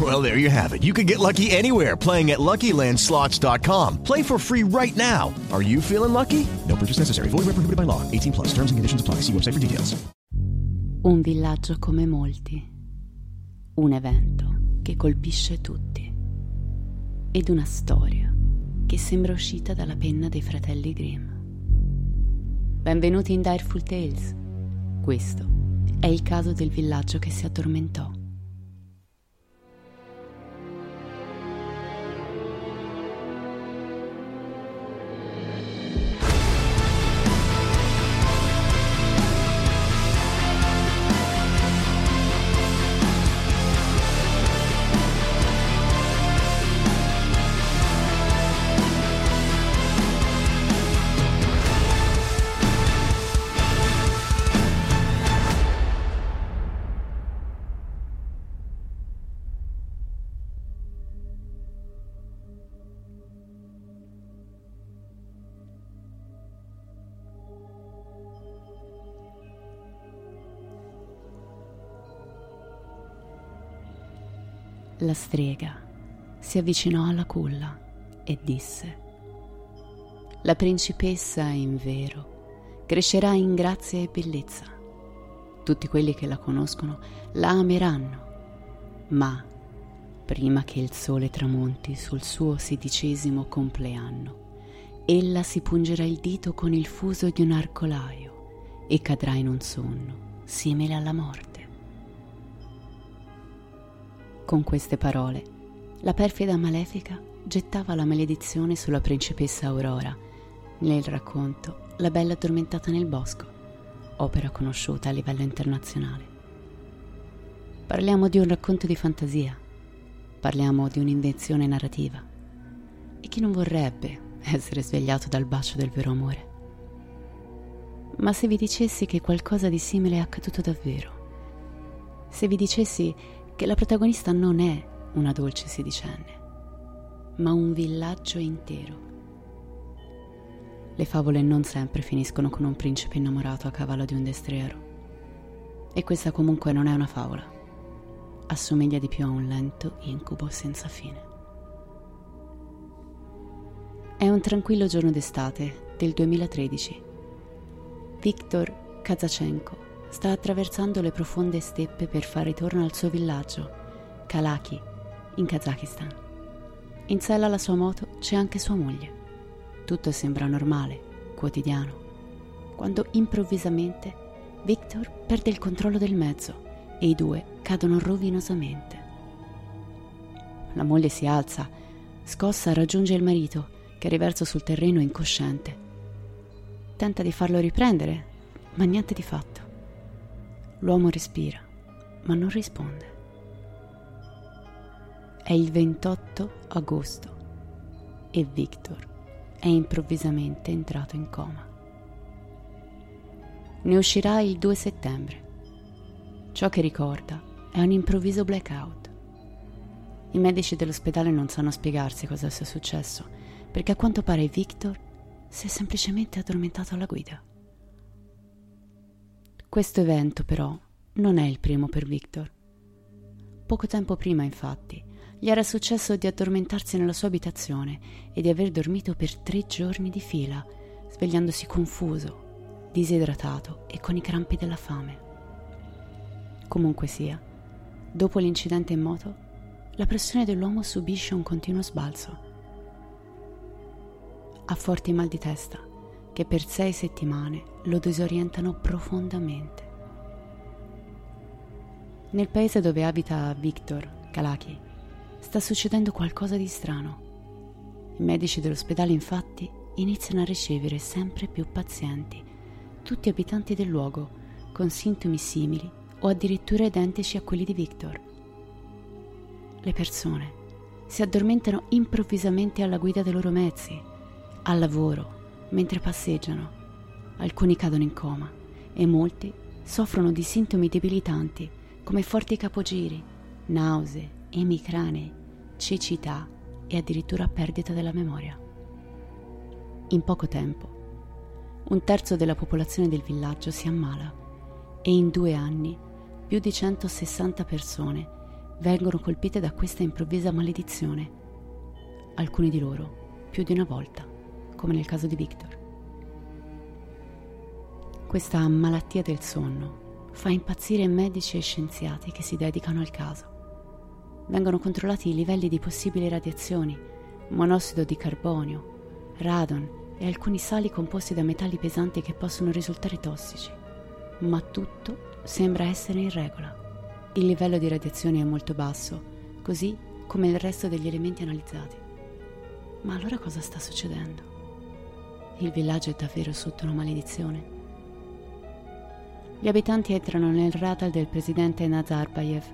Well, there you have it. You can get lucky anywhere playing at LuckyLandSlots.com. Play for free right now. Are you feeling lucky? No purchase necessary. Void where prohibited by law. 18 plus. Terms and conditions apply. See website for details. Un villaggio come molti. Un evento che colpisce tutti. Ed una storia che sembra uscita dalla penna dei fratelli Grimm. Benvenuti in Direful Tales. Questo è il caso del villaggio che si addormentò. La strega si avvicinò alla culla e disse La principessa, in vero, crescerà in grazia e bellezza. Tutti quelli che la conoscono la ameranno, ma prima che il sole tramonti sul suo sedicesimo compleanno, ella si pungerà il dito con il fuso di un arcolaio e cadrà in un sonno simile alla morte. Con queste parole, la perfida malefica gettava la maledizione sulla principessa Aurora, nel racconto La bella addormentata nel bosco, opera conosciuta a livello internazionale. Parliamo di un racconto di fantasia, parliamo di un'invenzione narrativa. E chi non vorrebbe essere svegliato dal bacio del vero amore? Ma se vi dicessi che qualcosa di simile è accaduto davvero, se vi dicessi che la protagonista non è una dolce sedicenne, ma un villaggio intero. Le favole non sempre finiscono con un principe innamorato a cavallo di un destriero. E questa comunque non è una favola. Assomiglia di più a un lento incubo senza fine. È un tranquillo giorno d'estate del 2013. Viktor Kazachenko sta attraversando le profonde steppe per fare ritorno al suo villaggio, Kalaki, in Kazakistan. In sella alla sua moto c'è anche sua moglie. Tutto sembra normale, quotidiano, quando improvvisamente Victor perde il controllo del mezzo e i due cadono rovinosamente. La moglie si alza, scossa raggiunge il marito che è riverso sul terreno incosciente. Tenta di farlo riprendere, ma niente di fatto. L'uomo respira, ma non risponde. È il 28 agosto e Victor è improvvisamente entrato in coma. Ne uscirà il 2 settembre. Ciò che ricorda è un improvviso blackout. I medici dell'ospedale non sanno spiegarsi cosa sia successo, perché a quanto pare Victor si è semplicemente addormentato alla guida. Questo evento però non è il primo per Victor. Poco tempo prima, infatti, gli era successo di addormentarsi nella sua abitazione e di aver dormito per tre giorni di fila, svegliandosi confuso, disidratato e con i crampi della fame. Comunque sia, dopo l'incidente in moto, la pressione dell'uomo subisce un continuo sbalzo. Ha forti mal di testa che per sei settimane lo disorientano profondamente. Nel paese dove abita Victor Kalaki sta succedendo qualcosa di strano. I medici dell'ospedale infatti iniziano a ricevere sempre più pazienti, tutti abitanti del luogo, con sintomi simili o addirittura identici a quelli di Victor. Le persone si addormentano improvvisamente alla guida dei loro mezzi, al lavoro, mentre passeggiano. Alcuni cadono in coma e molti soffrono di sintomi debilitanti come forti capogiri, nausee, emicranei, cecità e addirittura perdita della memoria. In poco tempo, un terzo della popolazione del villaggio si ammala e in due anni più di 160 persone vengono colpite da questa improvvisa maledizione, alcuni di loro più di una volta, come nel caso di Victor. Questa malattia del sonno fa impazzire medici e scienziati che si dedicano al caso. Vengono controllati i livelli di possibili radiazioni, monossido di carbonio, radon e alcuni sali composti da metalli pesanti che possono risultare tossici. Ma tutto sembra essere in regola. Il livello di radiazione è molto basso, così come il resto degli elementi analizzati. Ma allora cosa sta succedendo? Il villaggio è davvero sotto una maledizione? Gli abitanti entrano nel radar del presidente Nazarbayev,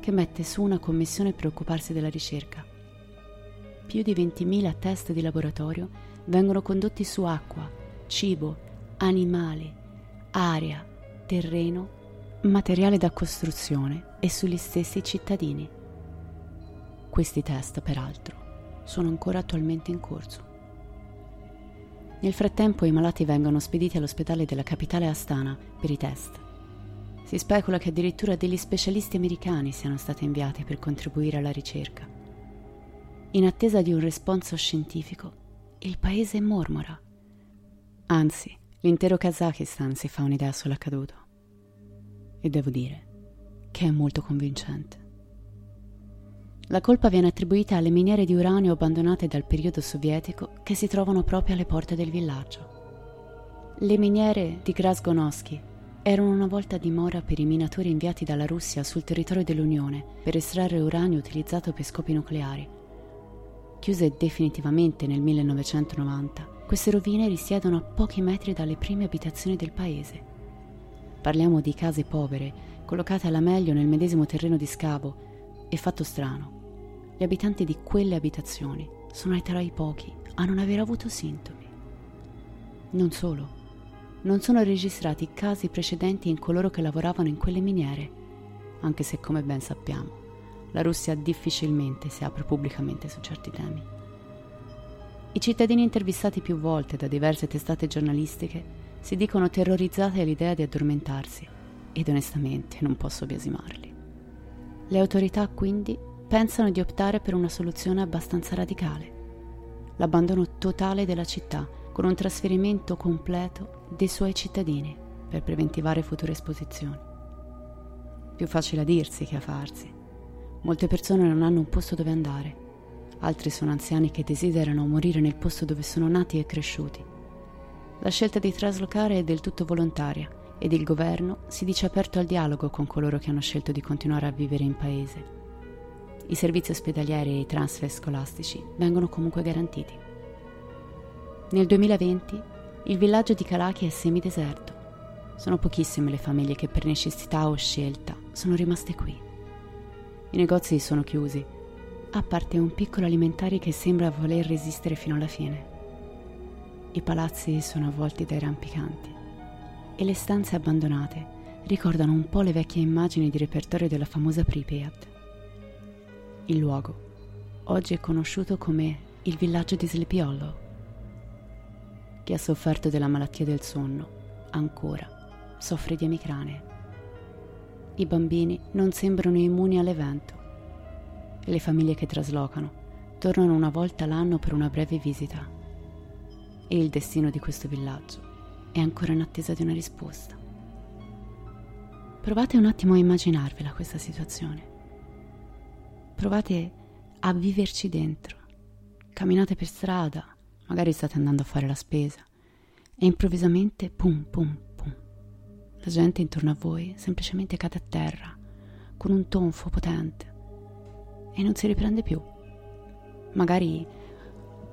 che mette su una commissione per occuparsi della ricerca. Più di 20.000 test di laboratorio vengono condotti su acqua, cibo, animali, aria, terreno, materiale da costruzione e sugli stessi cittadini. Questi test, peraltro, sono ancora attualmente in corso. Nel frattempo i malati vengono spediti all'ospedale della capitale Astana per i test. Si specula che addirittura degli specialisti americani siano stati inviati per contribuire alla ricerca. In attesa di un responso scientifico, il paese mormora. Anzi, l'intero Kazakistan si fa un'idea sull'accaduto. E devo dire che è molto convincente. La colpa viene attribuita alle miniere di uranio abbandonate dal periodo sovietico che si trovano proprio alle porte del villaggio. Le miniere di Krasgonovsky erano una volta dimora per i minatori inviati dalla Russia sul territorio dell'Unione per estrarre uranio utilizzato per scopi nucleari. Chiuse definitivamente nel 1990, queste rovine risiedono a pochi metri dalle prime abitazioni del paese. Parliamo di case povere, collocate alla meglio nel medesimo terreno di scavo, e fatto strano, gli abitanti di quelle abitazioni sono tra i pochi a non aver avuto sintomi. Non solo, non sono registrati casi precedenti in coloro che lavoravano in quelle miniere, anche se come ben sappiamo, la Russia difficilmente si apre pubblicamente su certi temi. I cittadini intervistati più volte da diverse testate giornalistiche si dicono terrorizzati all'idea di addormentarsi ed onestamente non posso biasimarli. Le autorità quindi pensano di optare per una soluzione abbastanza radicale, l'abbandono totale della città con un trasferimento completo dei suoi cittadini per preventivare future esposizioni. Più facile a dirsi che a farsi. Molte persone non hanno un posto dove andare, altri sono anziani che desiderano morire nel posto dove sono nati e cresciuti. La scelta di traslocare è del tutto volontaria ed il governo si dice aperto al dialogo con coloro che hanno scelto di continuare a vivere in paese. I servizi ospedalieri e i transfer scolastici vengono comunque garantiti. Nel 2020 il villaggio di Kalaki è semideserto. Sono pochissime le famiglie che per necessità o scelta sono rimaste qui. I negozi sono chiusi, a parte un piccolo alimentari che sembra voler resistere fino alla fine. I palazzi sono avvolti dai rampicanti e le stanze abbandonate ricordano un po' le vecchie immagini di repertorio della famosa Pripyat. Il luogo oggi è conosciuto come il villaggio di Slepiollo. Chi ha sofferto della malattia del sonno ancora soffre di emicranie. I bambini non sembrano immuni all'evento le famiglie che traslocano tornano una volta l'anno per una breve visita e il destino di questo villaggio è ancora in attesa di una risposta. Provate un attimo a immaginarvela questa situazione. Provate a viverci dentro. Camminate per strada, magari state andando a fare la spesa e improvvisamente pum pum pum. La gente intorno a voi semplicemente cade a terra con un tonfo potente e non si riprende più. Magari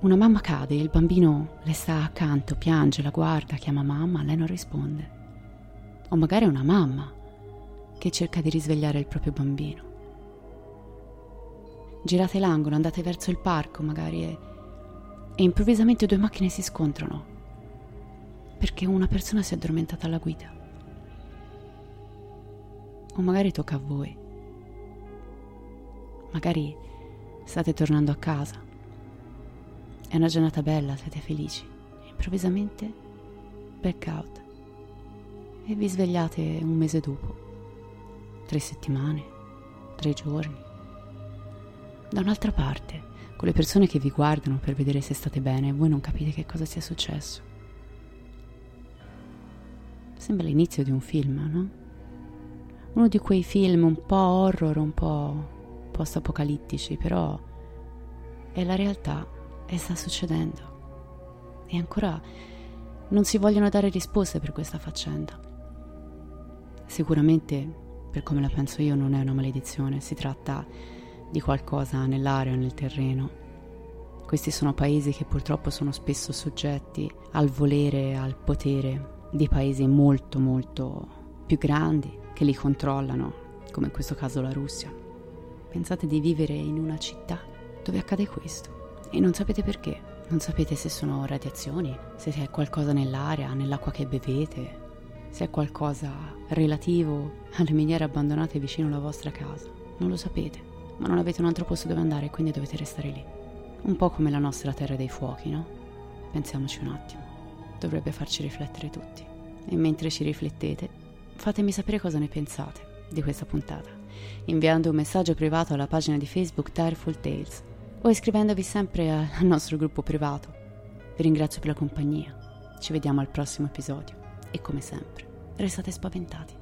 una mamma cade, il bambino le sta accanto, piange, la guarda, chiama mamma, lei non risponde. O magari una mamma che cerca di risvegliare il proprio bambino. Girate l'angolo, andate verso il parco magari e, e improvvisamente due macchine si scontrano perché una persona si è addormentata alla guida. O magari tocca a voi. Magari state tornando a casa è una giornata bella, siete felici. Improvvisamente, back out. E vi svegliate un mese dopo. Tre settimane, tre giorni. Da un'altra parte, con le persone che vi guardano per vedere se state bene e voi non capite che cosa sia successo. Sembra l'inizio di un film, no? Uno di quei film un po' horror, un po' post-apocalittici, però è la realtà e sta succedendo. E ancora non si vogliono dare risposte per questa faccenda. Sicuramente, per come la penso io, non è una maledizione, si tratta di qualcosa nell'aria, nel terreno. Questi sono paesi che purtroppo sono spesso soggetti al volere, al potere di paesi molto molto più grandi che li controllano, come in questo caso la Russia. Pensate di vivere in una città dove accade questo e non sapete perché. Non sapete se sono radiazioni, se è qualcosa nell'aria, nell'acqua che bevete, se è qualcosa relativo alle miniere abbandonate vicino alla vostra casa. Non lo sapete, ma non avete un altro posto dove andare quindi dovete restare lì. Un po' come la nostra terra dei fuochi, no? Pensiamoci un attimo. Dovrebbe farci riflettere tutti. E mentre ci riflettete, fatemi sapere cosa ne pensate di questa puntata, inviando un messaggio privato alla pagina di Facebook Direful Tales o iscrivendovi sempre al nostro gruppo privato. Vi ringrazio per la compagnia. Ci vediamo al prossimo episodio e come sempre, restate spaventati.